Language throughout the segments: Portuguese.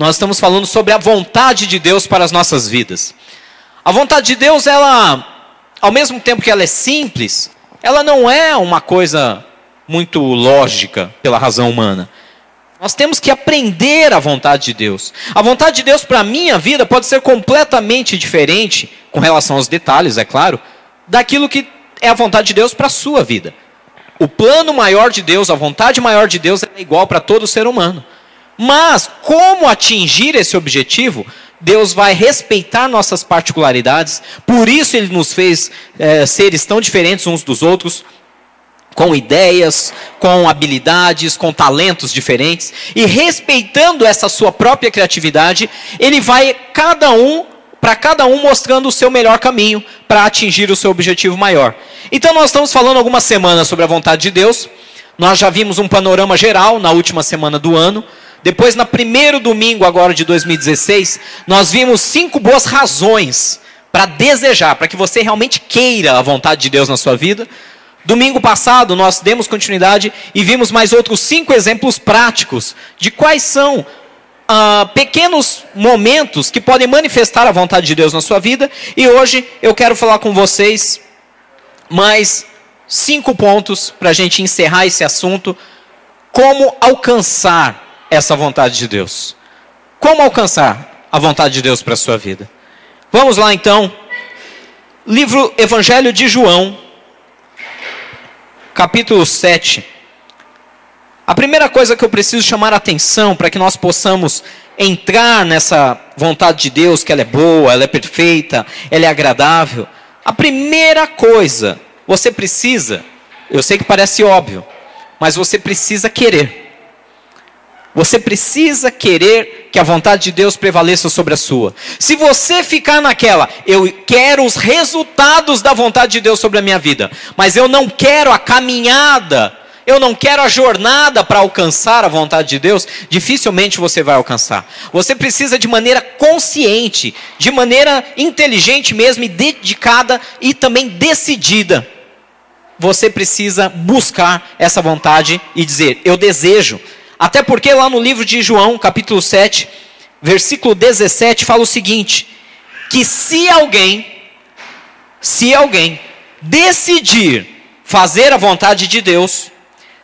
Nós estamos falando sobre a vontade de Deus para as nossas vidas. A vontade de Deus, ela, ao mesmo tempo que ela é simples, ela não é uma coisa muito lógica pela razão humana. Nós temos que aprender a vontade de Deus. A vontade de Deus para a minha vida pode ser completamente diferente, com relação aos detalhes, é claro, daquilo que é a vontade de Deus para a sua vida. O plano maior de Deus, a vontade maior de Deus é igual para todo ser humano. Mas como atingir esse objetivo? Deus vai respeitar nossas particularidades, por isso Ele nos fez é, seres tão diferentes uns dos outros, com ideias, com habilidades, com talentos diferentes, e respeitando essa sua própria criatividade, Ele vai cada um para cada um mostrando o seu melhor caminho para atingir o seu objetivo maior. Então nós estamos falando algumas semanas sobre a vontade de Deus. Nós já vimos um panorama geral na última semana do ano. Depois, no primeiro domingo agora de 2016, nós vimos cinco boas razões para desejar, para que você realmente queira a vontade de Deus na sua vida. Domingo passado, nós demos continuidade e vimos mais outros cinco exemplos práticos de quais são uh, pequenos momentos que podem manifestar a vontade de Deus na sua vida. E hoje eu quero falar com vocês mais cinco pontos para a gente encerrar esse assunto. Como alcançar essa vontade de Deus? Como alcançar a vontade de Deus para a sua vida? Vamos lá então. Livro Evangelho de João, capítulo 7. A primeira coisa que eu preciso chamar a atenção para que nós possamos entrar nessa vontade de Deus, que ela é boa, ela é perfeita, ela é agradável. A primeira coisa, você precisa, eu sei que parece óbvio, mas você precisa querer. Você precisa querer que a vontade de Deus prevaleça sobre a sua. Se você ficar naquela, eu quero os resultados da vontade de Deus sobre a minha vida, mas eu não quero a caminhada eu não quero a jornada para alcançar a vontade de Deus, dificilmente você vai alcançar. Você precisa de maneira consciente, de maneira inteligente mesmo e dedicada e também decidida. Você precisa buscar essa vontade e dizer: Eu desejo. Até porque lá no livro de João, capítulo 7, versículo 17, fala o seguinte: que se alguém, se alguém decidir fazer a vontade de Deus,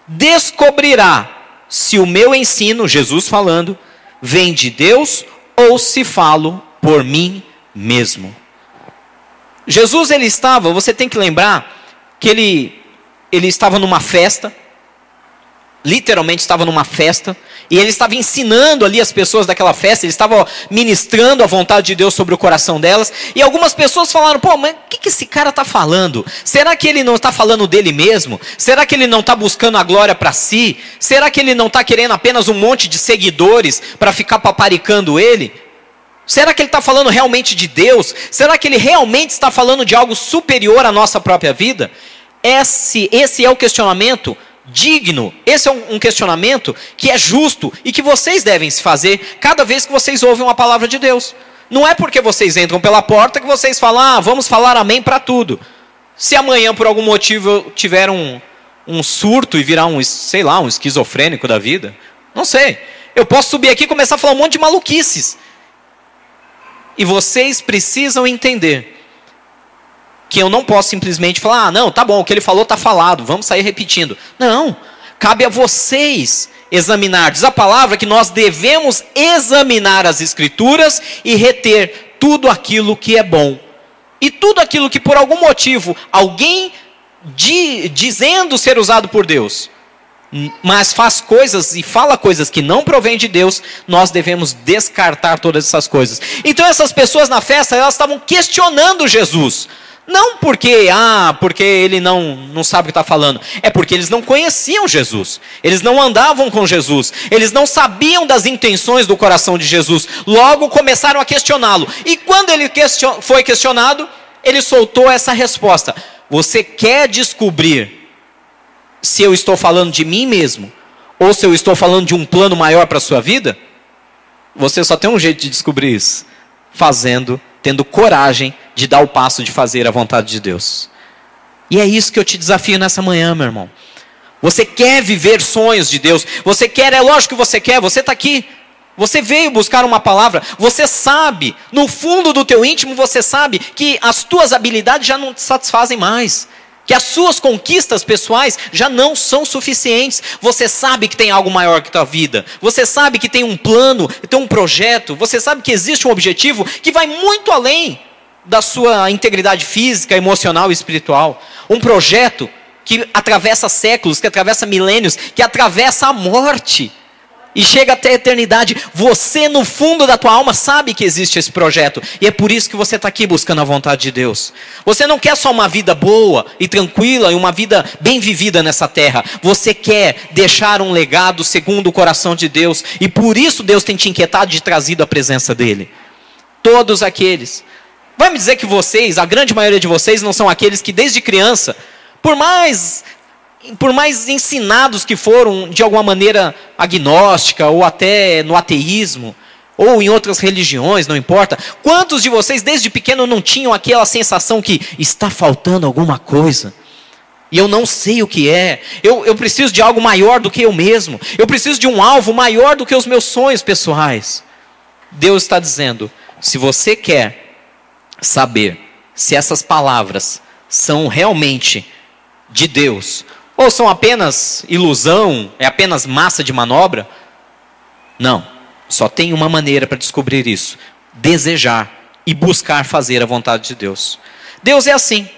descobrirá se o meu ensino, Jesus falando, vem de Deus ou se falo por mim mesmo. Jesus ele estava, você tem que lembrar que ele ele estava numa festa, literalmente estava numa festa, e ele estava ensinando ali as pessoas daquela festa, ele estava ministrando a vontade de Deus sobre o coração delas, e algumas pessoas falaram: pô, mas o que, que esse cara está falando? Será que ele não está falando dele mesmo? Será que ele não está buscando a glória para si? Será que ele não está querendo apenas um monte de seguidores para ficar paparicando ele? Será que ele está falando realmente de Deus? Será que ele realmente está falando de algo superior à nossa própria vida? Esse, esse é o questionamento digno? Esse é um, questionamento que é justo e que vocês devem se fazer cada vez que vocês ouvem uma palavra de Deus. Não é porque vocês entram pela porta que vocês falam, ah, vamos falar amém para tudo. Se amanhã, por algum motivo, eu tiver um, um surto e virar um, sei lá, um esquizofrênico da vida, não sei. Eu posso subir aqui e começar a falar um monte de maluquices. E vocês precisam entender que eu não posso simplesmente falar, ah, não, tá bom, o que ele falou está falado, vamos sair repetindo. Não, cabe a vocês examinar. Diz a palavra que nós devemos examinar as Escrituras e reter tudo aquilo que é bom. E tudo aquilo que por algum motivo alguém di, dizendo ser usado por Deus, mas faz coisas e fala coisas que não provém de Deus, nós devemos descartar todas essas coisas. Então essas pessoas na festa, elas estavam questionando Jesus. Não porque, ah, porque ele não, não sabe o que está falando. É porque eles não conheciam Jesus. Eles não andavam com Jesus. Eles não sabiam das intenções do coração de Jesus. Logo começaram a questioná-lo. E quando ele question, foi questionado, ele soltou essa resposta: Você quer descobrir se eu estou falando de mim mesmo? Ou se eu estou falando de um plano maior para a sua vida? Você só tem um jeito de descobrir isso: fazendo tendo coragem de dar o passo de fazer a vontade de Deus. E é isso que eu te desafio nessa manhã, meu irmão. Você quer viver sonhos de Deus, você quer, é lógico que você quer, você está aqui. Você veio buscar uma palavra, você sabe, no fundo do teu íntimo você sabe que as tuas habilidades já não te satisfazem mais, que as suas conquistas pessoais já não são suficientes. Você sabe que tem algo maior que tua vida. Você sabe que tem um plano, tem um projeto, você sabe que existe um objetivo que vai muito além da sua integridade física, emocional e espiritual. Um projeto que atravessa séculos, que atravessa milênios, que atravessa a morte e chega até a eternidade. Você, no fundo da tua alma, sabe que existe esse projeto. E é por isso que você está aqui buscando a vontade de Deus. Você não quer só uma vida boa e tranquila e uma vida bem vivida nessa terra. Você quer deixar um legado segundo o coração de Deus. E por isso Deus tem te inquietado e trazido a presença dEle. Todos aqueles. Vai me dizer que vocês, a grande maioria de vocês, não são aqueles que desde criança, por mais por mais ensinados que foram de alguma maneira agnóstica ou até no ateísmo, ou em outras religiões, não importa. Quantos de vocês desde pequeno não tinham aquela sensação que está faltando alguma coisa? E eu não sei o que é. Eu, eu preciso de algo maior do que eu mesmo. Eu preciso de um alvo maior do que os meus sonhos pessoais. Deus está dizendo: se você quer saber se essas palavras são realmente de Deus ou são apenas ilusão, é apenas massa de manobra? Não. Só tem uma maneira para descobrir isso: desejar e buscar fazer a vontade de Deus. Deus é assim.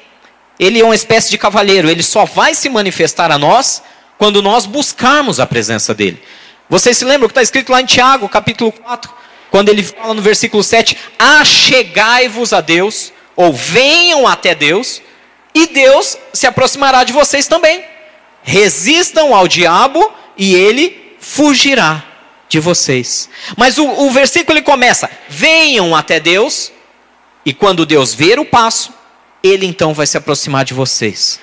Ele é uma espécie de cavaleiro, ele só vai se manifestar a nós quando nós buscarmos a presença dele. Vocês se lembram que está escrito lá em Tiago, capítulo 4, quando ele fala no versículo 7: Achegai-vos a Deus, ou venham até Deus, e Deus se aproximará de vocês também. Resistam ao diabo e ele fugirá de vocês. Mas o, o versículo ele começa: venham até Deus, e quando Deus ver o passo, ele então vai se aproximar de vocês.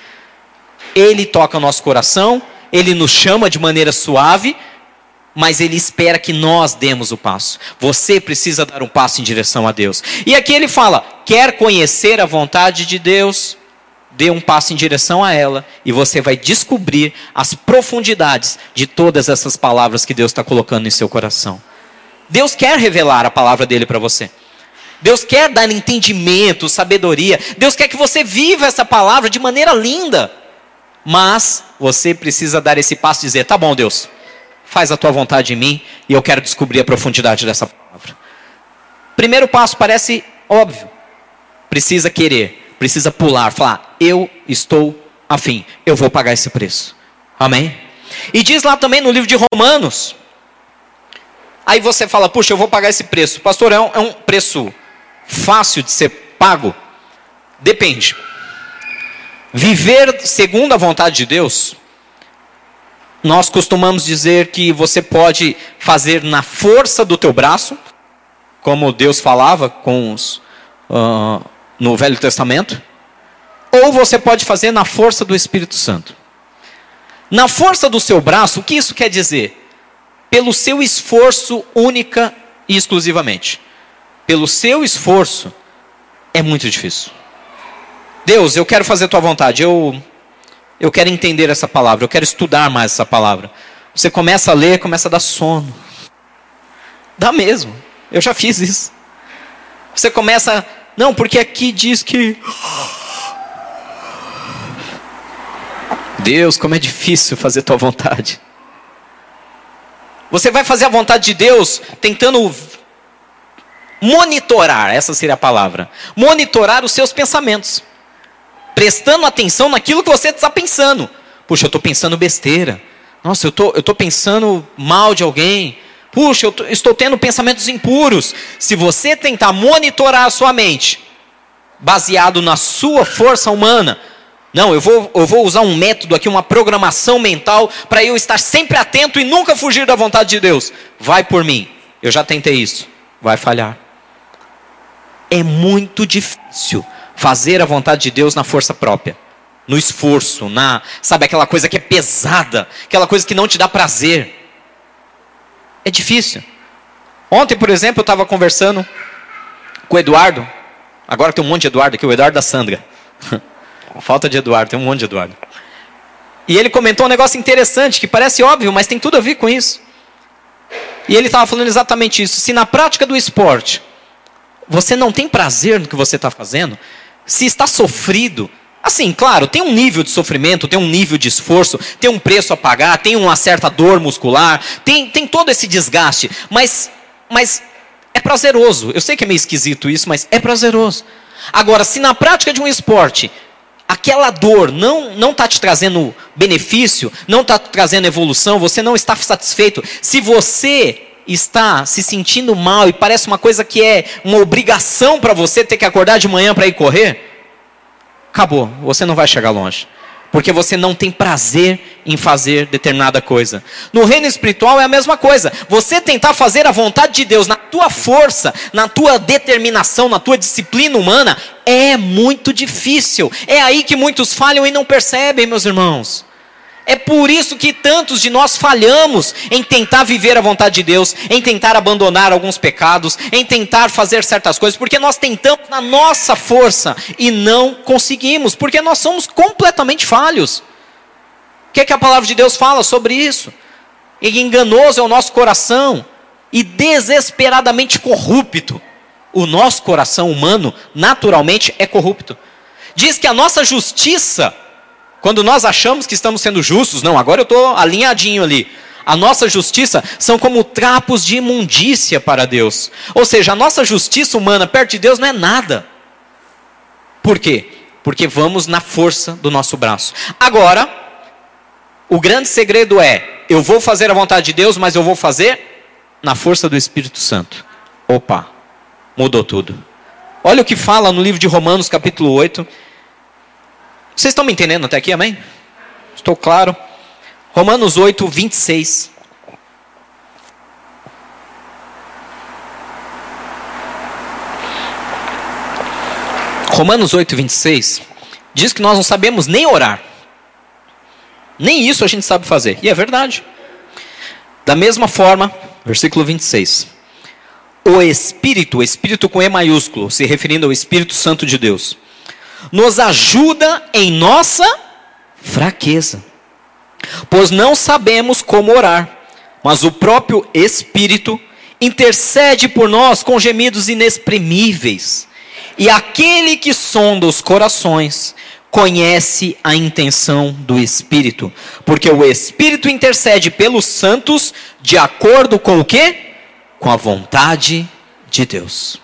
Ele toca o nosso coração, ele nos chama de maneira suave, mas ele espera que nós demos o passo. Você precisa dar um passo em direção a Deus. E aqui ele fala: quer conhecer a vontade de Deus? Dê um passo em direção a ela e você vai descobrir as profundidades de todas essas palavras que Deus está colocando em seu coração. Deus quer revelar a palavra dele para você. Deus quer dar entendimento, sabedoria. Deus quer que você viva essa palavra de maneira linda. Mas você precisa dar esse passo e dizer: tá bom, Deus, faz a tua vontade em mim e eu quero descobrir a profundidade dessa palavra. Primeiro passo parece óbvio. Precisa querer precisa pular, falar: Eu estou afim, eu vou pagar esse preço. Amém? E diz lá também no livro de Romanos. Aí você fala: Puxa, eu vou pagar esse preço. Pastor, é um, é um preço fácil de ser pago? Depende. Viver segundo a vontade de Deus, nós costumamos dizer que você pode fazer na força do teu braço, como Deus falava com os, uh, no Velho Testamento, ou você pode fazer na força do Espírito Santo. Na força do seu braço, o que isso quer dizer? Pelo seu esforço única e exclusivamente. Pelo seu esforço é muito difícil. Deus, eu quero fazer tua vontade. Eu eu quero entender essa palavra, eu quero estudar mais essa palavra. Você começa a ler, começa a dar sono. Dá mesmo. Eu já fiz isso. Você começa não, porque aqui diz que. Deus, como é difícil fazer tua vontade. Você vai fazer a vontade de Deus tentando monitorar, essa seria a palavra. Monitorar os seus pensamentos. Prestando atenção naquilo que você está pensando. Puxa, eu estou pensando besteira. Nossa, eu tô, estou pensando mal de alguém. Puxa, eu estou tendo pensamentos impuros. Se você tentar monitorar a sua mente, baseado na sua força humana, não, eu vou, eu vou usar um método aqui, uma programação mental, para eu estar sempre atento e nunca fugir da vontade de Deus. Vai por mim. Eu já tentei isso. Vai falhar. É muito difícil fazer a vontade de Deus na força própria, no esforço, na, sabe, aquela coisa que é pesada, aquela coisa que não te dá prazer. É difícil. Ontem, por exemplo, eu estava conversando com o Eduardo. Agora tem um monte de Eduardo aqui, o Eduardo da Sandra. Falta de Eduardo, tem um monte de Eduardo. E ele comentou um negócio interessante, que parece óbvio, mas tem tudo a ver com isso. E ele estava falando exatamente isso. Se na prática do esporte você não tem prazer no que você está fazendo, se está sofrido, assim, claro, tem um nível de sofrimento, tem um nível de esforço, tem um preço a pagar, tem uma certa dor muscular, tem, tem todo esse desgaste, mas, mas é prazeroso. Eu sei que é meio esquisito isso, mas é prazeroso. Agora, se na prática de um esporte aquela dor não não está te trazendo benefício, não está trazendo evolução, você não está satisfeito. Se você está se sentindo mal e parece uma coisa que é uma obrigação para você ter que acordar de manhã para ir correr, acabou, você não vai chegar longe. Porque você não tem prazer em fazer determinada coisa. No reino espiritual é a mesma coisa. Você tentar fazer a vontade de Deus na tua força, na tua determinação, na tua disciplina humana, é muito difícil. É aí que muitos falham e não percebem, meus irmãos. É por isso que tantos de nós falhamos em tentar viver a vontade de Deus, em tentar abandonar alguns pecados, em tentar fazer certas coisas, porque nós tentamos na nossa força e não conseguimos, porque nós somos completamente falhos. O que é que a palavra de Deus fala sobre isso? E enganoso é o nosso coração e desesperadamente corrupto. O nosso coração humano, naturalmente, é corrupto. Diz que a nossa justiça quando nós achamos que estamos sendo justos, não, agora eu estou alinhadinho ali. A nossa justiça são como trapos de imundícia para Deus. Ou seja, a nossa justiça humana perto de Deus não é nada. Por quê? Porque vamos na força do nosso braço. Agora, o grande segredo é: eu vou fazer a vontade de Deus, mas eu vou fazer na força do Espírito Santo. Opa, mudou tudo. Olha o que fala no livro de Romanos, capítulo 8, vocês estão me entendendo até aqui, amém? Estou claro? Romanos 8, 26. Romanos 8, 26 diz que nós não sabemos nem orar. Nem isso a gente sabe fazer. E é verdade. Da mesma forma, versículo 26. O Espírito, Espírito com E maiúsculo, se referindo ao Espírito Santo de Deus, nos ajuda em nossa fraqueza. Pois não sabemos como orar, mas o próprio Espírito intercede por nós com gemidos inexprimíveis. E aquele que sonda os corações conhece a intenção do Espírito, porque o Espírito intercede pelos santos de acordo com o que? Com a vontade de Deus.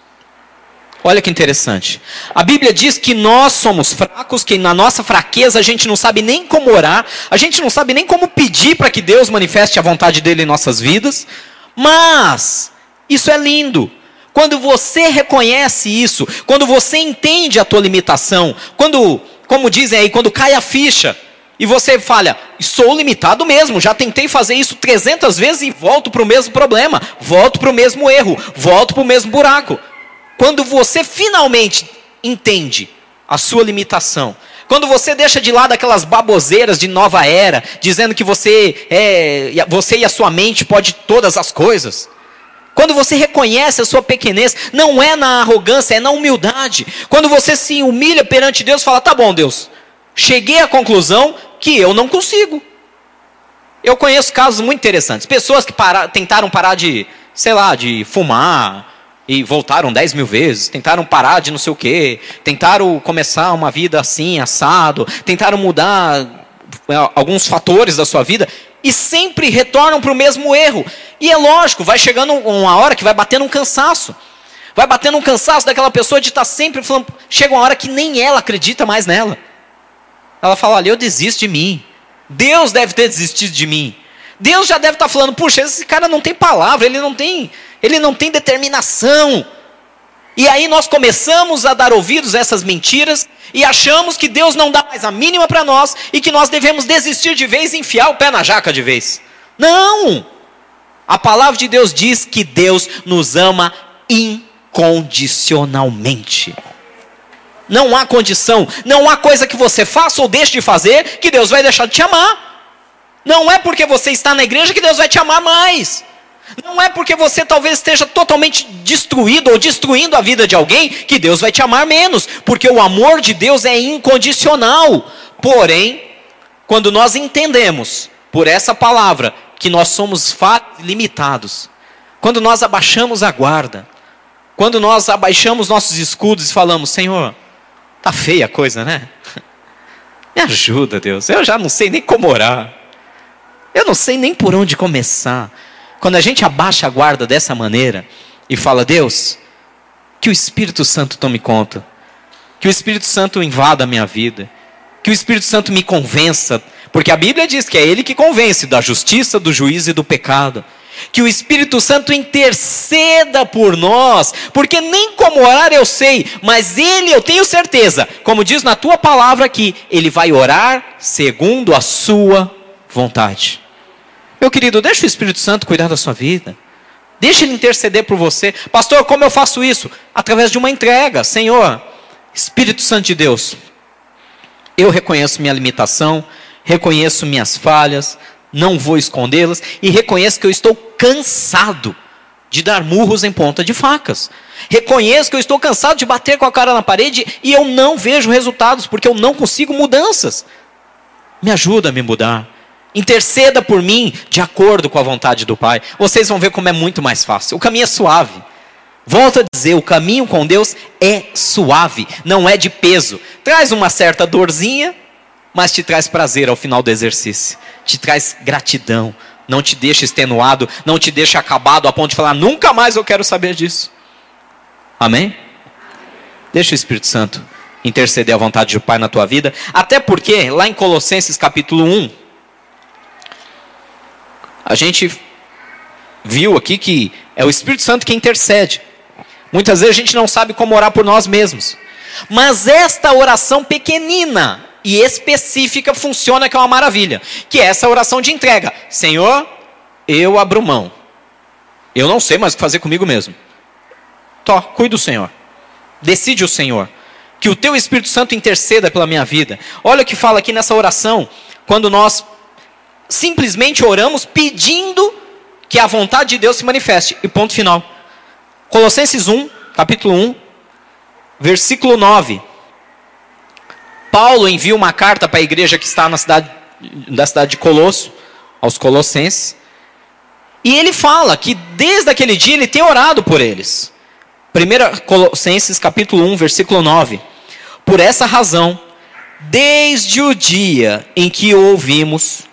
Olha que interessante. A Bíblia diz que nós somos fracos, que na nossa fraqueza a gente não sabe nem como orar, a gente não sabe nem como pedir para que Deus manifeste a vontade dele em nossas vidas. Mas isso é lindo. Quando você reconhece isso, quando você entende a tua limitação, quando, como dizem aí, quando cai a ficha e você fala, sou limitado mesmo, já tentei fazer isso 300 vezes e volto para o mesmo problema, volto para o mesmo erro, volto para o mesmo buraco. Quando você finalmente entende a sua limitação, quando você deixa de lado aquelas baboseiras de nova era, dizendo que você é, você e a sua mente pode todas as coisas. Quando você reconhece a sua pequenez, não é na arrogância, é na humildade. Quando você se humilha perante Deus, fala: "Tá bom, Deus. Cheguei à conclusão que eu não consigo". Eu conheço casos muito interessantes, pessoas que para, tentaram parar de, sei lá, de fumar, e voltaram dez mil vezes, tentaram parar de não sei o quê, tentaram começar uma vida assim, assado, tentaram mudar é, alguns fatores da sua vida e sempre retornam para o mesmo erro. E é lógico, vai chegando uma hora que vai batendo um cansaço. Vai batendo um cansaço daquela pessoa de estar tá sempre falando. Chega uma hora que nem ela acredita mais nela. Ela fala: Olha, eu desisto de mim. Deus deve ter desistido de mim. Deus já deve estar tá falando: Puxa, esse cara não tem palavra, ele não tem ele não tem determinação. E aí nós começamos a dar ouvidos a essas mentiras e achamos que Deus não dá mais a mínima para nós e que nós devemos desistir de vez e enfiar o pé na jaca de vez. Não! A palavra de Deus diz que Deus nos ama incondicionalmente. Não há condição, não há coisa que você faça ou deixe de fazer que Deus vai deixar de te amar. Não é porque você está na igreja que Deus vai te amar mais. Não é porque você talvez esteja totalmente destruído ou destruindo a vida de alguém que Deus vai te amar menos, porque o amor de Deus é incondicional. Porém, quando nós entendemos por essa palavra que nós somos limitados, quando nós abaixamos a guarda, quando nós abaixamos nossos escudos e falamos: Senhor, tá feia a coisa, né? Me ajuda, Deus. Eu já não sei nem como orar. Eu não sei nem por onde começar. Quando a gente abaixa a guarda dessa maneira e fala: Deus, que o Espírito Santo tome conta, que o Espírito Santo invada a minha vida, que o Espírito Santo me convença, porque a Bíblia diz que é Ele que convence da justiça, do juízo e do pecado. Que o Espírito Santo interceda por nós, porque nem como orar eu sei, mas Ele eu tenho certeza, como diz na tua palavra aqui, Ele vai orar segundo a Sua vontade. Meu querido, deixa o Espírito Santo cuidar da sua vida. Deixa ele interceder por você. Pastor, como eu faço isso? Através de uma entrega. Senhor, Espírito Santo de Deus, eu reconheço minha limitação, reconheço minhas falhas, não vou escondê-las e reconheço que eu estou cansado de dar murros em ponta de facas. Reconheço que eu estou cansado de bater com a cara na parede e eu não vejo resultados porque eu não consigo mudanças. Me ajuda a me mudar. Interceda por mim de acordo com a vontade do Pai. Vocês vão ver como é muito mais fácil. O caminho é suave. Volto a dizer, o caminho com Deus é suave, não é de peso. Traz uma certa dorzinha, mas te traz prazer ao final do exercício. Te traz gratidão, não te deixa extenuado, não te deixa acabado a ponto de falar, nunca mais eu quero saber disso. Amém? Deixa o Espírito Santo interceder à vontade do Pai na tua vida, até porque lá em Colossenses capítulo 1, a gente viu aqui que é o Espírito Santo que intercede. Muitas vezes a gente não sabe como orar por nós mesmos. Mas esta oração pequenina e específica funciona que é uma maravilha, que é essa oração de entrega. Senhor, eu abro mão. Eu não sei mais o que fazer comigo mesmo. Tó, cuida do Senhor. Decide o Senhor. Que o teu Espírito Santo interceda pela minha vida. Olha o que fala aqui nessa oração, quando nós simplesmente oramos pedindo que a vontade de Deus se manifeste. E ponto final. Colossenses 1, capítulo 1, versículo 9. Paulo envia uma carta para a igreja que está na cidade, da cidade de Colosso, aos Colossenses. E ele fala que desde aquele dia ele tem orado por eles. 1 Colossenses capítulo 1, versículo 9. Por essa razão, desde o dia em que ouvimos,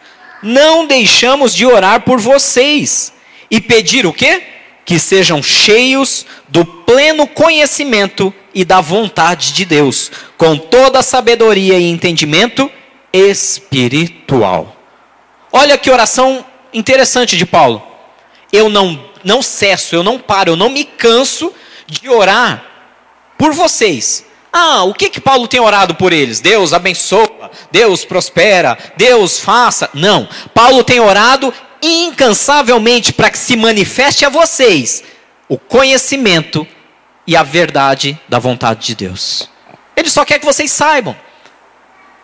não deixamos de orar por vocês e pedir o quê? que sejam cheios do pleno conhecimento e da vontade de Deus, com toda a sabedoria e entendimento espiritual. Olha que oração interessante de Paulo. Eu não não cesso, eu não paro, eu não me canso de orar por vocês. Ah, o que que Paulo tem orado por eles? Deus abençoa, Deus prospera, Deus faça. Não. Paulo tem orado incansavelmente para que se manifeste a vocês o conhecimento e a verdade da vontade de Deus. Ele só quer que vocês saibam.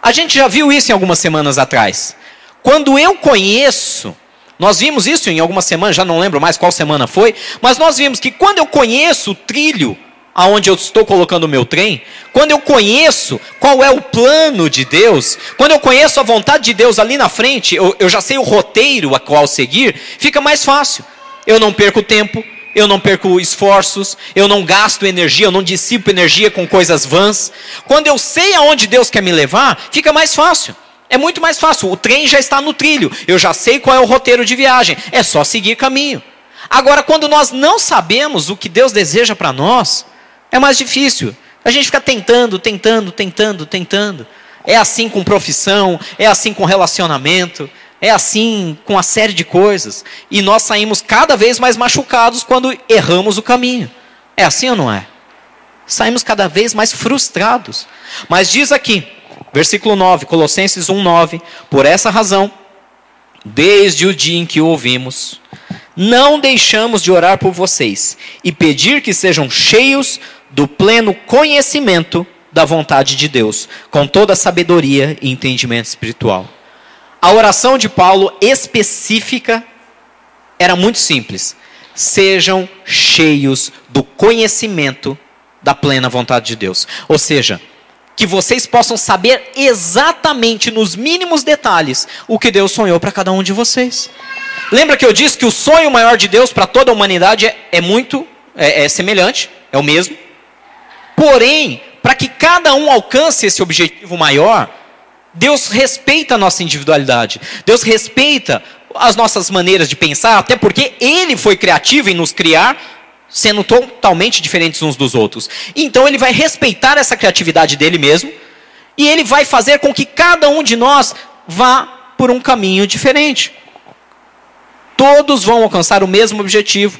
A gente já viu isso em algumas semanas atrás. Quando eu conheço, nós vimos isso em algumas semanas, já não lembro mais qual semana foi, mas nós vimos que quando eu conheço o trilho aonde eu estou colocando o meu trem, quando eu conheço qual é o plano de Deus, quando eu conheço a vontade de Deus ali na frente, eu, eu já sei o roteiro a qual seguir, fica mais fácil. Eu não perco tempo, eu não perco esforços, eu não gasto energia, eu não dissipo energia com coisas vãs. Quando eu sei aonde Deus quer me levar, fica mais fácil. É muito mais fácil. O trem já está no trilho, eu já sei qual é o roteiro de viagem, é só seguir caminho. Agora, quando nós não sabemos o que Deus deseja para nós, é mais difícil. A gente fica tentando, tentando, tentando, tentando. É assim com profissão, é assim com relacionamento, é assim com uma série de coisas. E nós saímos cada vez mais machucados quando erramos o caminho. É assim ou não é? Saímos cada vez mais frustrados. Mas diz aqui, versículo 9, Colossenses 1:9, por essa razão, desde o dia em que o ouvimos, não deixamos de orar por vocês e pedir que sejam cheios do pleno conhecimento da vontade de Deus, com toda a sabedoria e entendimento espiritual. A oração de Paulo específica era muito simples: sejam cheios do conhecimento da plena vontade de Deus. Ou seja, que vocês possam saber exatamente nos mínimos detalhes o que Deus sonhou para cada um de vocês. Lembra que eu disse que o sonho maior de Deus para toda a humanidade é, é muito é, é semelhante, é o mesmo. Porém, para que cada um alcance esse objetivo maior, Deus respeita a nossa individualidade. Deus respeita as nossas maneiras de pensar, até porque Ele foi criativo em nos criar, sendo totalmente diferentes uns dos outros. Então Ele vai respeitar essa criatividade dele mesmo, e Ele vai fazer com que cada um de nós vá por um caminho diferente. Todos vão alcançar o mesmo objetivo.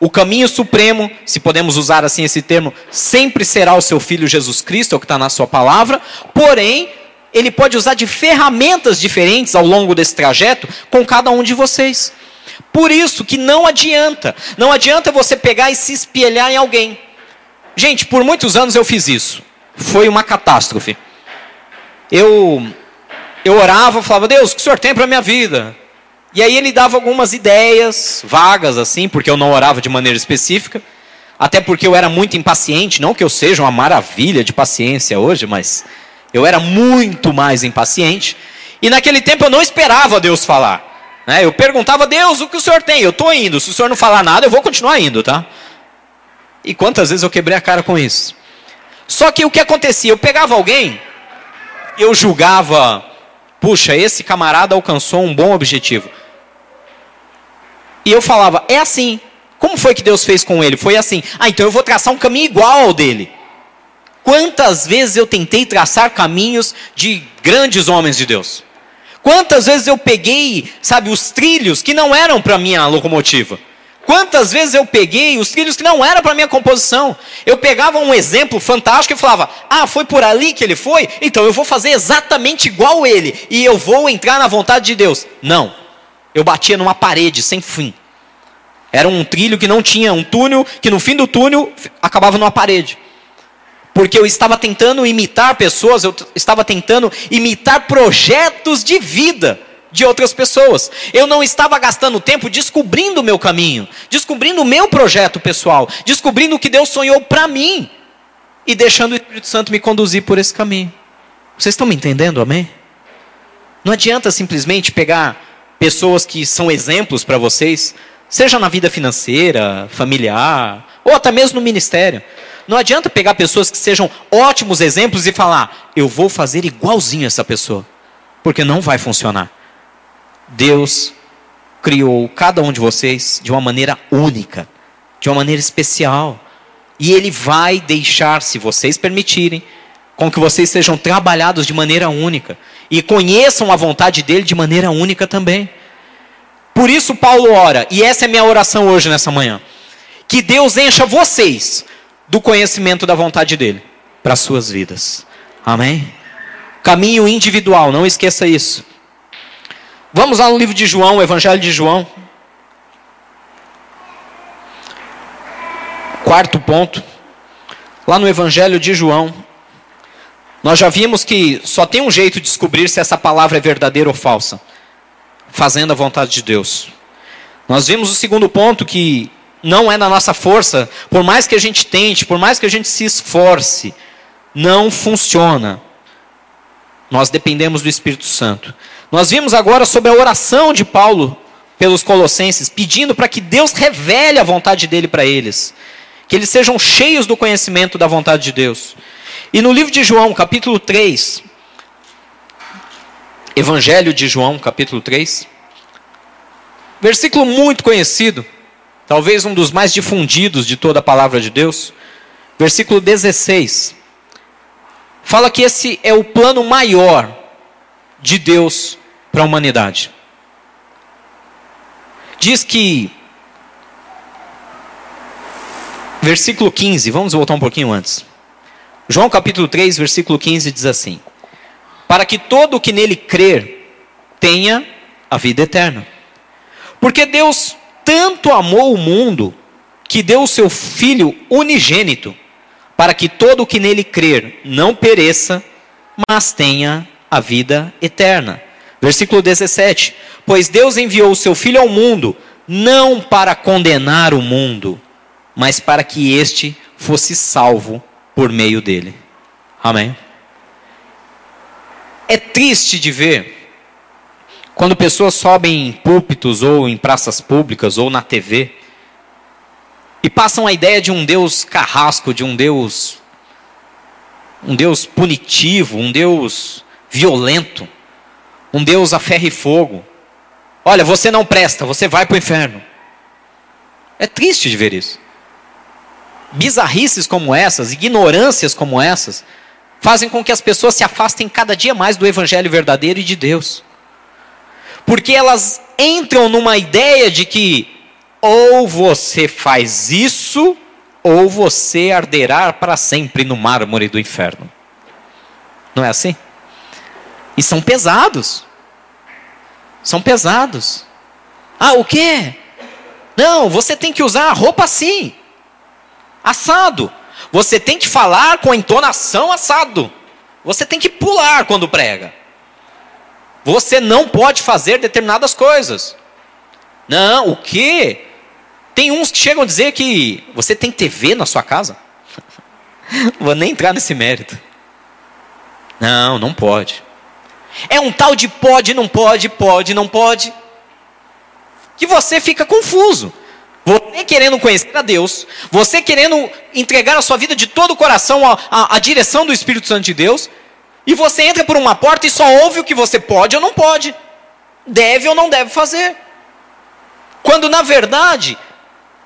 O caminho supremo, se podemos usar assim esse termo, sempre será o seu filho Jesus Cristo, é o que está na sua palavra. Porém, ele pode usar de ferramentas diferentes ao longo desse trajeto com cada um de vocês. Por isso que não adianta, não adianta você pegar e se espelhar em alguém. Gente, por muitos anos eu fiz isso. Foi uma catástrofe. Eu eu orava, falava: "Deus, o que o Senhor tem para minha vida?" E aí ele dava algumas ideias vagas assim, porque eu não orava de maneira específica, até porque eu era muito impaciente, não que eu seja uma maravilha de paciência hoje, mas eu era muito mais impaciente. E naquele tempo eu não esperava Deus falar. Né? Eu perguntava, Deus, o que o senhor tem? Eu estou indo. Se o senhor não falar nada, eu vou continuar indo, tá? E quantas vezes eu quebrei a cara com isso? Só que o que acontecia? Eu pegava alguém, eu julgava, puxa, esse camarada alcançou um bom objetivo. E eu falava, é assim. Como foi que Deus fez com ele? Foi assim. Ah, então eu vou traçar um caminho igual ao dele. Quantas vezes eu tentei traçar caminhos de grandes homens de Deus? Quantas vezes eu peguei, sabe, os trilhos que não eram para minha locomotiva? Quantas vezes eu peguei os trilhos que não eram para minha composição? Eu pegava um exemplo fantástico e falava: "Ah, foi por ali que ele foi? Então eu vou fazer exatamente igual ele e eu vou entrar na vontade de Deus". Não. Eu batia numa parede sem fim. Era um trilho que não tinha um túnel, que no fim do túnel acabava numa parede porque eu estava tentando imitar pessoas, eu estava tentando imitar projetos de vida de outras pessoas. Eu não estava gastando tempo descobrindo o meu caminho, descobrindo o meu projeto pessoal, descobrindo o que Deus sonhou para mim e deixando o Espírito Santo me conduzir por esse caminho. Vocês estão me entendendo, amém? Não adianta simplesmente pegar pessoas que são exemplos para vocês, seja na vida financeira, familiar, ou até mesmo no ministério. Não adianta pegar pessoas que sejam ótimos exemplos e falar, eu vou fazer igualzinho essa pessoa. Porque não vai funcionar. Deus criou cada um de vocês de uma maneira única, de uma maneira especial. E Ele vai deixar, se vocês permitirem, com que vocês sejam trabalhados de maneira única. E conheçam a vontade dEle de maneira única também. Por isso Paulo ora, e essa é minha oração hoje nessa manhã. Que Deus encha vocês do conhecimento da vontade dele para as suas vidas. Amém? Caminho individual, não esqueça isso. Vamos lá no livro de João, o Evangelho de João. Quarto ponto. Lá no Evangelho de João, nós já vimos que só tem um jeito de descobrir se essa palavra é verdadeira ou falsa: fazendo a vontade de Deus. Nós vimos o segundo ponto que não é na nossa força, por mais que a gente tente, por mais que a gente se esforce, não funciona. Nós dependemos do Espírito Santo. Nós vimos agora sobre a oração de Paulo pelos Colossenses, pedindo para que Deus revele a vontade dele para eles, que eles sejam cheios do conhecimento da vontade de Deus. E no livro de João, capítulo 3, Evangelho de João, capítulo 3, versículo muito conhecido talvez um dos mais difundidos de toda a palavra de Deus, versículo 16, fala que esse é o plano maior de Deus para a humanidade. Diz que, versículo 15, vamos voltar um pouquinho antes. João capítulo 3, versículo 15 diz assim: Para que todo o que nele crer tenha a vida eterna. Porque Deus tanto amou o mundo que deu o seu Filho unigênito, para que todo o que nele crer não pereça, mas tenha a vida eterna. Versículo 17: Pois Deus enviou o seu Filho ao mundo, não para condenar o mundo, mas para que este fosse salvo por meio dele. Amém? É triste de ver Quando pessoas sobem em púlpitos ou em praças públicas ou na TV e passam a ideia de um Deus carrasco, de um Deus um Deus punitivo, um Deus violento, um Deus a ferro e fogo. Olha, você não presta, você vai para o inferno. É triste de ver isso. Bizarrices como essas, ignorâncias como essas, fazem com que as pessoas se afastem cada dia mais do evangelho verdadeiro e de Deus. Porque elas entram numa ideia de que ou você faz isso, ou você arderá para sempre no mármore do inferno. Não é assim? E são pesados. São pesados. Ah, o quê? Não, você tem que usar a roupa assim. Assado. Você tem que falar com entonação assado. Você tem que pular quando prega. Você não pode fazer determinadas coisas. Não, o quê? Tem uns que chegam a dizer que você tem TV na sua casa. Vou nem entrar nesse mérito. Não, não pode. É um tal de pode, não pode, pode, não pode. Que você fica confuso. Você querendo conhecer a Deus, você querendo entregar a sua vida de todo o coração à, à, à direção do Espírito Santo de Deus, e você entra por uma porta e só ouve o que você pode ou não pode, deve ou não deve fazer. Quando na verdade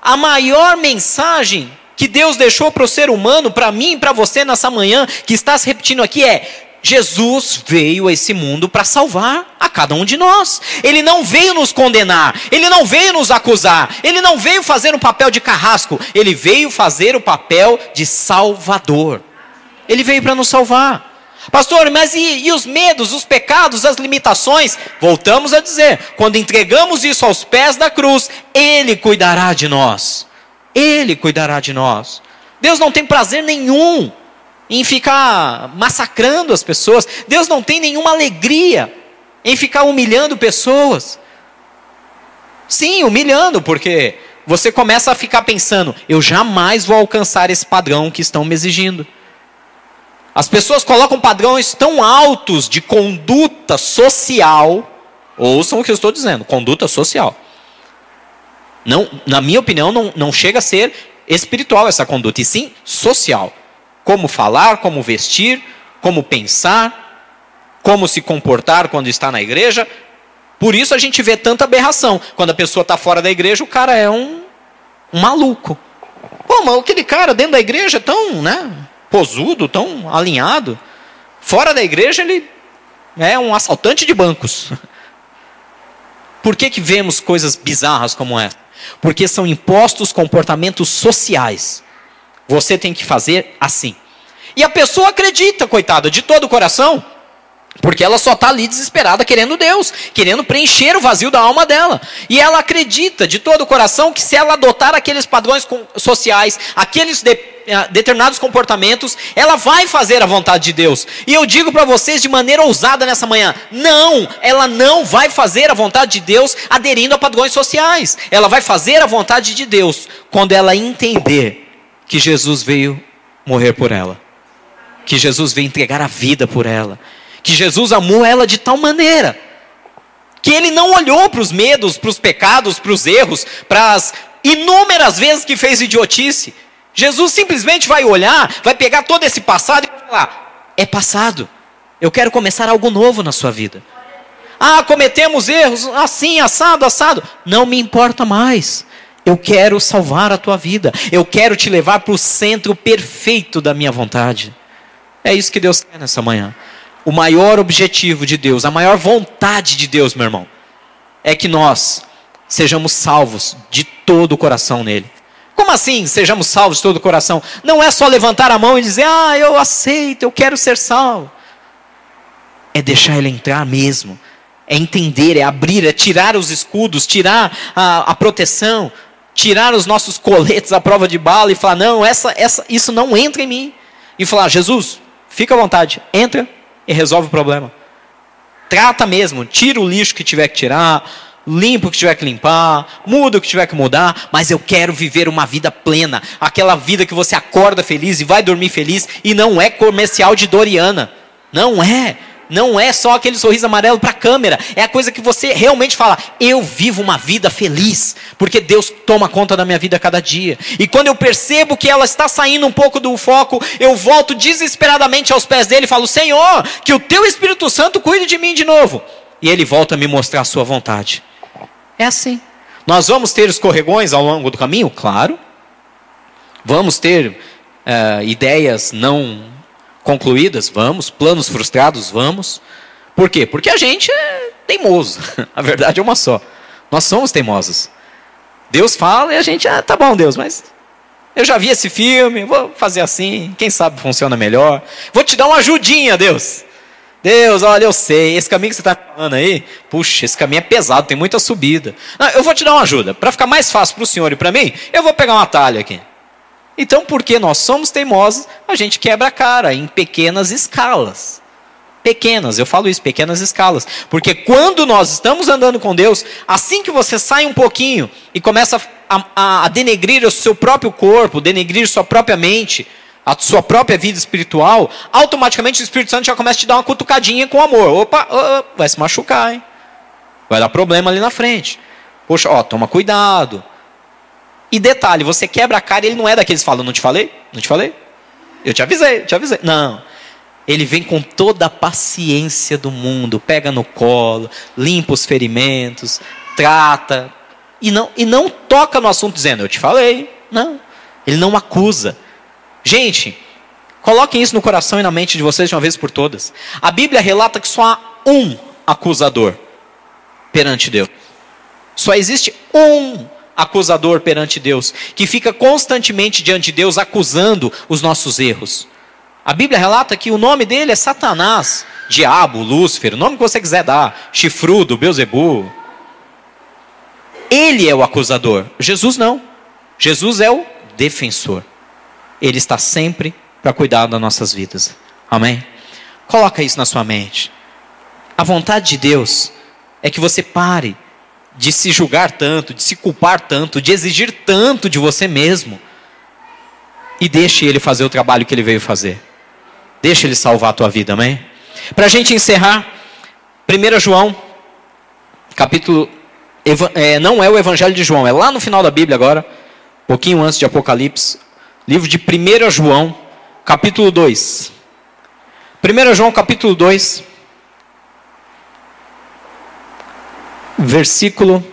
a maior mensagem que Deus deixou para o ser humano, para mim e para você nessa manhã, que está se repetindo aqui, é: Jesus veio a esse mundo para salvar a cada um de nós. Ele não veio nos condenar, ele não veio nos acusar, ele não veio fazer um papel de carrasco, ele veio fazer o papel de salvador. Ele veio para nos salvar. Pastor, mas e, e, os medos, os pecados, as limitações? Voltamos a dizer: quando entregamos isso aos pés da cruz, Ele cuidará de nós. Ele cuidará de nós. Deus não tem prazer nenhum em ficar massacrando as pessoas. Deus não tem nenhuma alegria em ficar humilhando pessoas. Sim, humilhando, porque você começa a ficar pensando: eu jamais vou alcançar esse padrão que estão me exigindo. As pessoas colocam padrões tão altos de conduta social. Ouçam o que eu estou dizendo: conduta social. Não, na minha opinião, não, não chega a ser espiritual essa conduta, e sim social. Como falar, como vestir, como pensar, como se comportar quando está na igreja. Por isso a gente vê tanta aberração. Quando a pessoa está fora da igreja, o cara é um, um maluco. Pô, mas aquele cara dentro da igreja é tão, né? posudo, tão alinhado. Fora da igreja ele é um assaltante de bancos. Por que, que vemos coisas bizarras como essa? Porque são impostos comportamentos sociais. Você tem que fazer assim. E a pessoa acredita, coitada, de todo o coração, porque ela só está ali desesperada querendo Deus, querendo preencher o vazio da alma dela. E ela acredita de todo o coração que se ela adotar aqueles padrões sociais, aqueles de, eh, determinados comportamentos, ela vai fazer a vontade de Deus. E eu digo para vocês de maneira ousada nessa manhã: não, ela não vai fazer a vontade de Deus aderindo a padrões sociais. Ela vai fazer a vontade de Deus quando ela entender que Jesus veio morrer por ela, que Jesus veio entregar a vida por ela que Jesus amou ela de tal maneira que ele não olhou para os medos, para os pecados, para os erros, para as inúmeras vezes que fez idiotice. Jesus simplesmente vai olhar, vai pegar todo esse passado e falar: é passado, eu quero começar algo novo na sua vida. Ah, cometemos erros, assim, assado, assado. Não me importa mais. Eu quero salvar a tua vida. Eu quero te levar para o centro perfeito da minha vontade. É isso que Deus quer nessa manhã o maior objetivo de Deus, a maior vontade de Deus, meu irmão, é que nós sejamos salvos de todo o coração nele. Como assim sejamos salvos de todo o coração? Não é só levantar a mão e dizer, ah, eu aceito, eu quero ser salvo. É deixar ele entrar mesmo. É entender, é abrir, é tirar os escudos, tirar a, a proteção, tirar os nossos coletes à prova de bala e falar, não, essa, essa, isso não entra em mim. E falar, Jesus, fica à vontade, entra, e resolve o problema. Trata mesmo, tira o lixo que tiver que tirar, limpa o que tiver que limpar, muda o que tiver que mudar, mas eu quero viver uma vida plena, aquela vida que você acorda feliz e vai dormir feliz e não é comercial de Doriana. Não é. Não é só aquele sorriso amarelo para a câmera, é a coisa que você realmente fala: eu vivo uma vida feliz, porque Deus toma conta da minha vida a cada dia. E quando eu percebo que ela está saindo um pouco do foco, eu volto desesperadamente aos pés dele e falo: Senhor, que o teu Espírito Santo cuide de mim de novo. E ele volta a me mostrar a sua vontade. É assim. Nós vamos ter escorregões ao longo do caminho? Claro. Vamos ter uh, ideias não concluídas? Vamos. Planos frustrados? Vamos. Por quê? Porque a gente é teimoso. a verdade é uma só. Nós somos teimosos. Deus fala e a gente, ah, tá bom, Deus, mas eu já vi esse filme, vou fazer assim, quem sabe funciona melhor. Vou te dar uma ajudinha, Deus. Deus, olha, eu sei, esse caminho que você está falando aí, puxa, esse caminho é pesado, tem muita subida. Ah, eu vou te dar uma ajuda. Para ficar mais fácil para o senhor e para mim, eu vou pegar um atalho aqui. Então, porque nós somos teimosos, a gente quebra a cara em pequenas escalas. Pequenas, eu falo isso, pequenas escalas. Porque quando nós estamos andando com Deus, assim que você sai um pouquinho e começa a, a, a denegrir o seu próprio corpo, denegrir sua própria mente, a sua própria vida espiritual, automaticamente o Espírito Santo já começa a te dar uma cutucadinha com amor. Opa, oh, vai se machucar, hein? Vai dar problema ali na frente. Poxa, ó, toma cuidado. E detalhe, você quebra a cara ele não é daqueles que falam, não te falei? Não te falei? Eu te avisei, te avisei. Não. Ele vem com toda a paciência do mundo, pega no colo, limpa os ferimentos, trata e não e não toca no assunto dizendo, eu te falei. Não. Ele não acusa. Gente, coloquem isso no coração e na mente de vocês de uma vez por todas. A Bíblia relata que só há um acusador perante Deus. Só existe um acusador perante Deus, que fica constantemente diante de Deus acusando os nossos erros. A Bíblia relata que o nome dele é Satanás, Diabo, Lúcifer, o nome que você quiser dar, Chifrudo, Beuzebu. Ele é o acusador, Jesus não. Jesus é o defensor. Ele está sempre para cuidar das nossas vidas. Amém? Coloca isso na sua mente. A vontade de Deus é que você pare de se julgar tanto, de se culpar tanto, de exigir tanto de você mesmo. E deixe ele fazer o trabalho que ele veio fazer. Deixe ele salvar a tua vida, amém? Para a gente encerrar, 1 João, capítulo. É, não é o Evangelho de João, é lá no final da Bíblia agora, pouquinho antes de Apocalipse. Livro de 1 João, capítulo 2. 1 João, capítulo 2. Versículo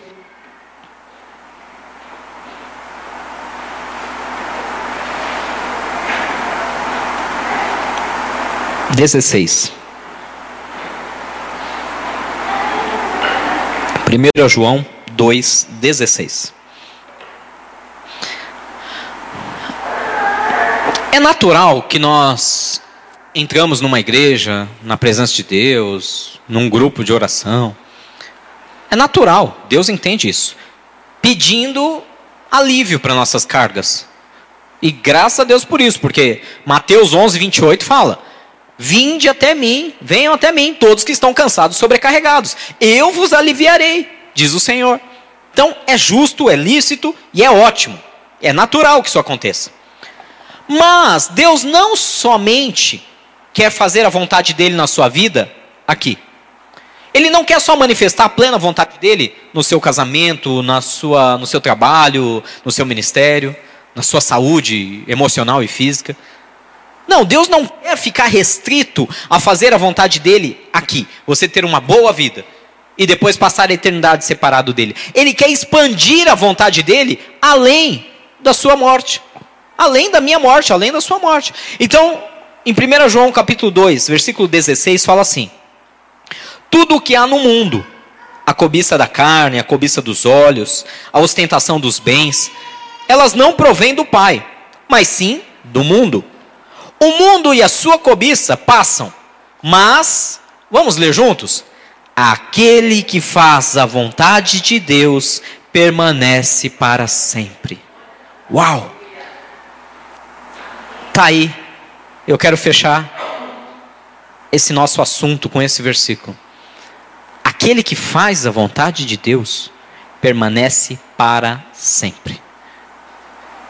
dezesseis. Primeiro João dois dezesseis. É natural que nós entramos numa igreja, na presença de Deus, num grupo de oração, é natural, Deus entende isso. Pedindo alívio para nossas cargas. E graças a Deus por isso, porque Mateus 11, 28 fala: Vinde até mim, venham até mim, todos que estão cansados, sobrecarregados. Eu vos aliviarei, diz o Senhor. Então é justo, é lícito e é ótimo. É natural que isso aconteça. Mas Deus não somente quer fazer a vontade dele na sua vida aqui. Ele não quer só manifestar a plena vontade dele no seu casamento, na sua, no seu trabalho, no seu ministério, na sua saúde emocional e física. Não, Deus não quer ficar restrito a fazer a vontade dele aqui, você ter uma boa vida e depois passar a eternidade separado dele. Ele quer expandir a vontade dele além da sua morte, além da minha morte, além da sua morte. Então, em 1 João capítulo 2, versículo 16, fala assim: tudo o que há no mundo, a cobiça da carne, a cobiça dos olhos, a ostentação dos bens, elas não provêm do Pai, mas sim do mundo. O mundo e a sua cobiça passam, mas, vamos ler juntos? Aquele que faz a vontade de Deus permanece para sempre. Uau! Tá aí. Eu quero fechar esse nosso assunto com esse versículo. Aquele que faz a vontade de Deus permanece para sempre.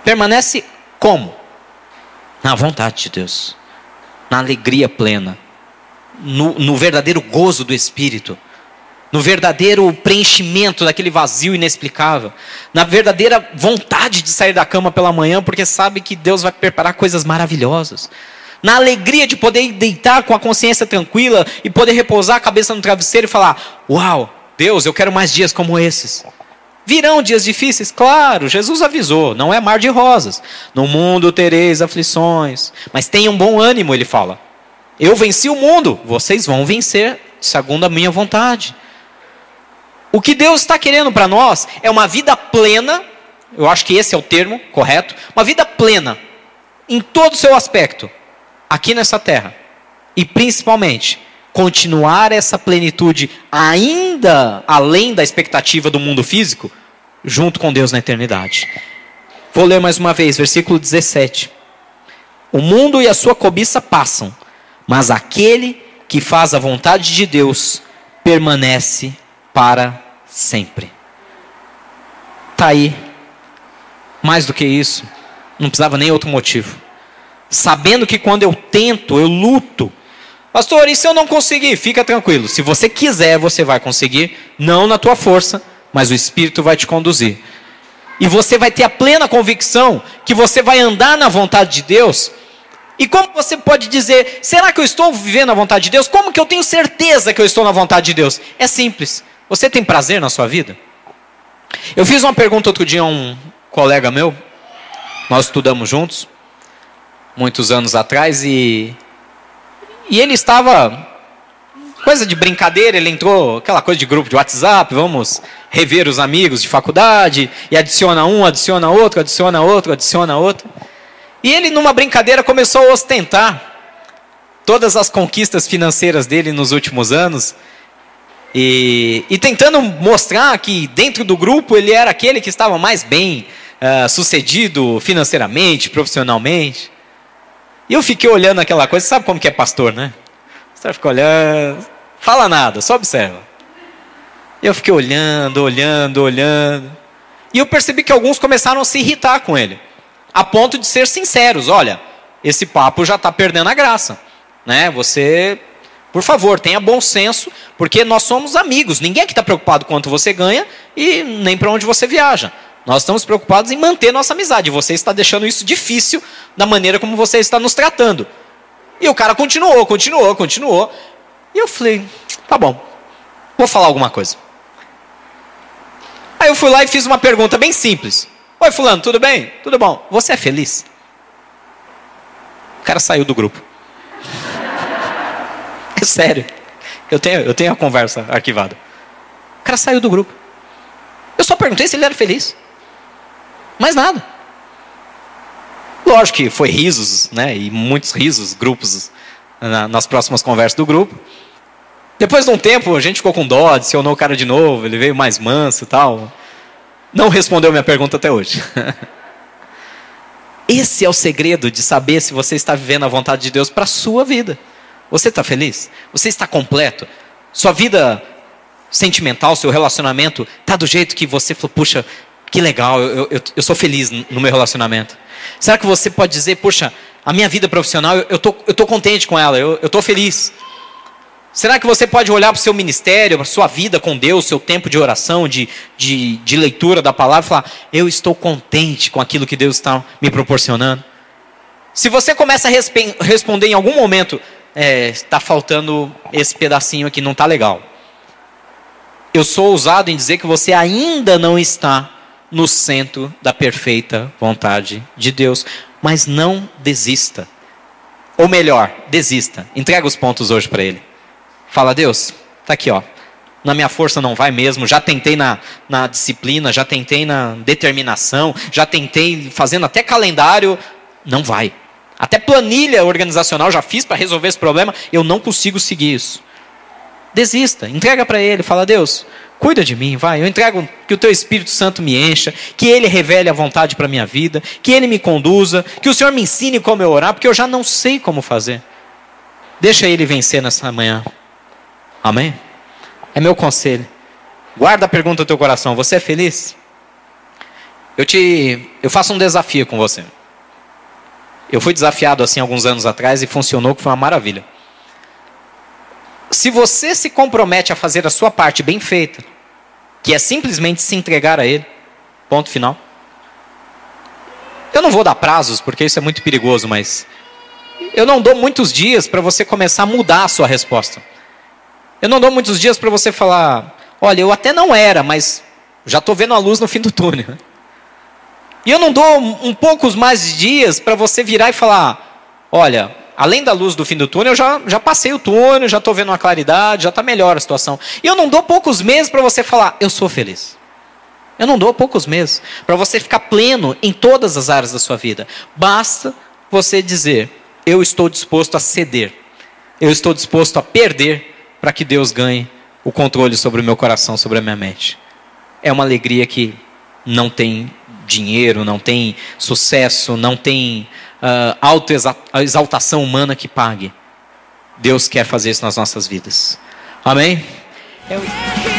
Permanece como? Na vontade de Deus, na alegria plena, no, no verdadeiro gozo do Espírito, no verdadeiro preenchimento daquele vazio inexplicável, na verdadeira vontade de sair da cama pela manhã, porque sabe que Deus vai preparar coisas maravilhosas, na alegria de poder deitar com a consciência tranquila e poder repousar a cabeça no travesseiro e falar: Uau, Deus, eu quero mais dias como esses. Virão dias difíceis? Claro, Jesus avisou, não é mar de rosas. No mundo tereis aflições, mas tenham bom ânimo, ele fala. Eu venci o mundo, vocês vão vencer, segundo a minha vontade. O que Deus está querendo para nós é uma vida plena, eu acho que esse é o termo correto, uma vida plena, em todo o seu aspecto, aqui nessa terra. E principalmente, continuar essa plenitude ainda além da expectativa do mundo físico, junto com Deus na eternidade. Vou ler mais uma vez, versículo 17. O mundo e a sua cobiça passam mas aquele que faz a vontade de Deus permanece para sempre. Está aí. Mais do que isso, não precisava nem outro motivo. Sabendo que quando eu tento, eu luto. Pastor, e se eu não conseguir? Fica tranquilo. Se você quiser, você vai conseguir. Não na tua força, mas o Espírito vai te conduzir. E você vai ter a plena convicção que você vai andar na vontade de Deus e como você pode dizer, será que eu estou vivendo a vontade de Deus? Como que eu tenho certeza que eu estou na vontade de Deus? É simples. Você tem prazer na sua vida? Eu fiz uma pergunta outro dia a um colega meu, nós estudamos juntos, muitos anos atrás, e, e ele estava, coisa de brincadeira, ele entrou, aquela coisa de grupo de WhatsApp, vamos rever os amigos de faculdade, e adiciona um, adiciona outro, adiciona outro, adiciona outro. E ele, numa brincadeira, começou a ostentar todas as conquistas financeiras dele nos últimos anos. E, e tentando mostrar que dentro do grupo ele era aquele que estava mais bem uh, sucedido financeiramente, profissionalmente. E eu fiquei olhando aquela coisa, sabe como que é pastor, né? Você fica olhando, fala nada, só observa. E eu fiquei olhando, olhando, olhando. E eu percebi que alguns começaram a se irritar com ele a ponto de ser sinceros. Olha, esse papo já está perdendo a graça. Né? Você, por favor, tenha bom senso, porque nós somos amigos. Ninguém aqui está preocupado quanto você ganha e nem para onde você viaja. Nós estamos preocupados em manter nossa amizade. Você está deixando isso difícil da maneira como você está nos tratando. E o cara continuou, continuou, continuou. E eu falei, tá bom, vou falar alguma coisa. Aí eu fui lá e fiz uma pergunta bem simples. Oi, Fulano, tudo bem? Tudo bom. Você é feliz? O cara saiu do grupo. É sério. Eu tenho, eu tenho a conversa arquivada. O cara saiu do grupo. Eu só perguntei se ele era feliz. Mais nada. Lógico que foi risos, né? E muitos risos, grupos, na, nas próximas conversas do grupo. Depois de um tempo, a gente ficou com dó, adicionou o cara de novo, ele veio mais manso e tal. Não respondeu minha pergunta até hoje. Esse é o segredo de saber se você está vivendo a vontade de Deus para a sua vida. Você está feliz? Você está completo? Sua vida sentimental, seu relacionamento, está do jeito que você falou, puxa, que legal, eu, eu, eu, sou feliz no meu relacionamento. Será que você pode dizer, puxa, a minha vida profissional, eu tô, estou tô contente com ela, eu estou feliz. Será que você pode olhar para o seu ministério, para a sua vida com Deus, seu tempo de oração, de, de, de leitura da palavra e falar: Eu estou contente com aquilo que Deus está me proporcionando? Se você começa a responder em algum momento, está é, faltando esse pedacinho aqui, não está legal. Eu sou ousado em dizer que você ainda não está no centro da perfeita vontade de Deus. Mas não desista. Ou melhor, desista. Entrega os pontos hoje para Ele. Fala, Deus, tá aqui, ó. Na minha força não vai mesmo. Já tentei na, na disciplina, já tentei na determinação, já tentei fazendo até calendário. Não vai. Até planilha organizacional já fiz para resolver esse problema. Eu não consigo seguir isso. Desista, entrega para Ele. Fala, Deus, cuida de mim, vai. Eu entrego que o Teu Espírito Santo me encha, que Ele revele a vontade para minha vida, que Ele me conduza, que o Senhor me ensine como eu orar, porque eu já não sei como fazer. Deixa Ele vencer nessa manhã. Amém? É meu conselho. Guarda a pergunta no teu coração. Você é feliz? Eu te, eu faço um desafio com você. Eu fui desafiado assim alguns anos atrás e funcionou que foi uma maravilha. Se você se compromete a fazer a sua parte bem feita, que é simplesmente se entregar a Ele, ponto final. Eu não vou dar prazos, porque isso é muito perigoso, mas eu não dou muitos dias para você começar a mudar a sua resposta. Eu não dou muitos dias para você falar, olha, eu até não era, mas já estou vendo a luz no fim do túnel. E eu não dou um poucos mais dias para você virar e falar, olha, além da luz do fim do túnel, eu já, já passei o túnel, já estou vendo uma claridade, já está melhor a situação. E eu não dou poucos meses para você falar, eu sou feliz. Eu não dou poucos meses para você ficar pleno em todas as áreas da sua vida. Basta você dizer, eu estou disposto a ceder, eu estou disposto a perder para que Deus ganhe o controle sobre o meu coração, sobre a minha mente. É uma alegria que não tem dinheiro, não tem sucesso, não tem uh, autoexaltação humana que pague. Deus quer fazer isso nas nossas vidas. Amém? Eu...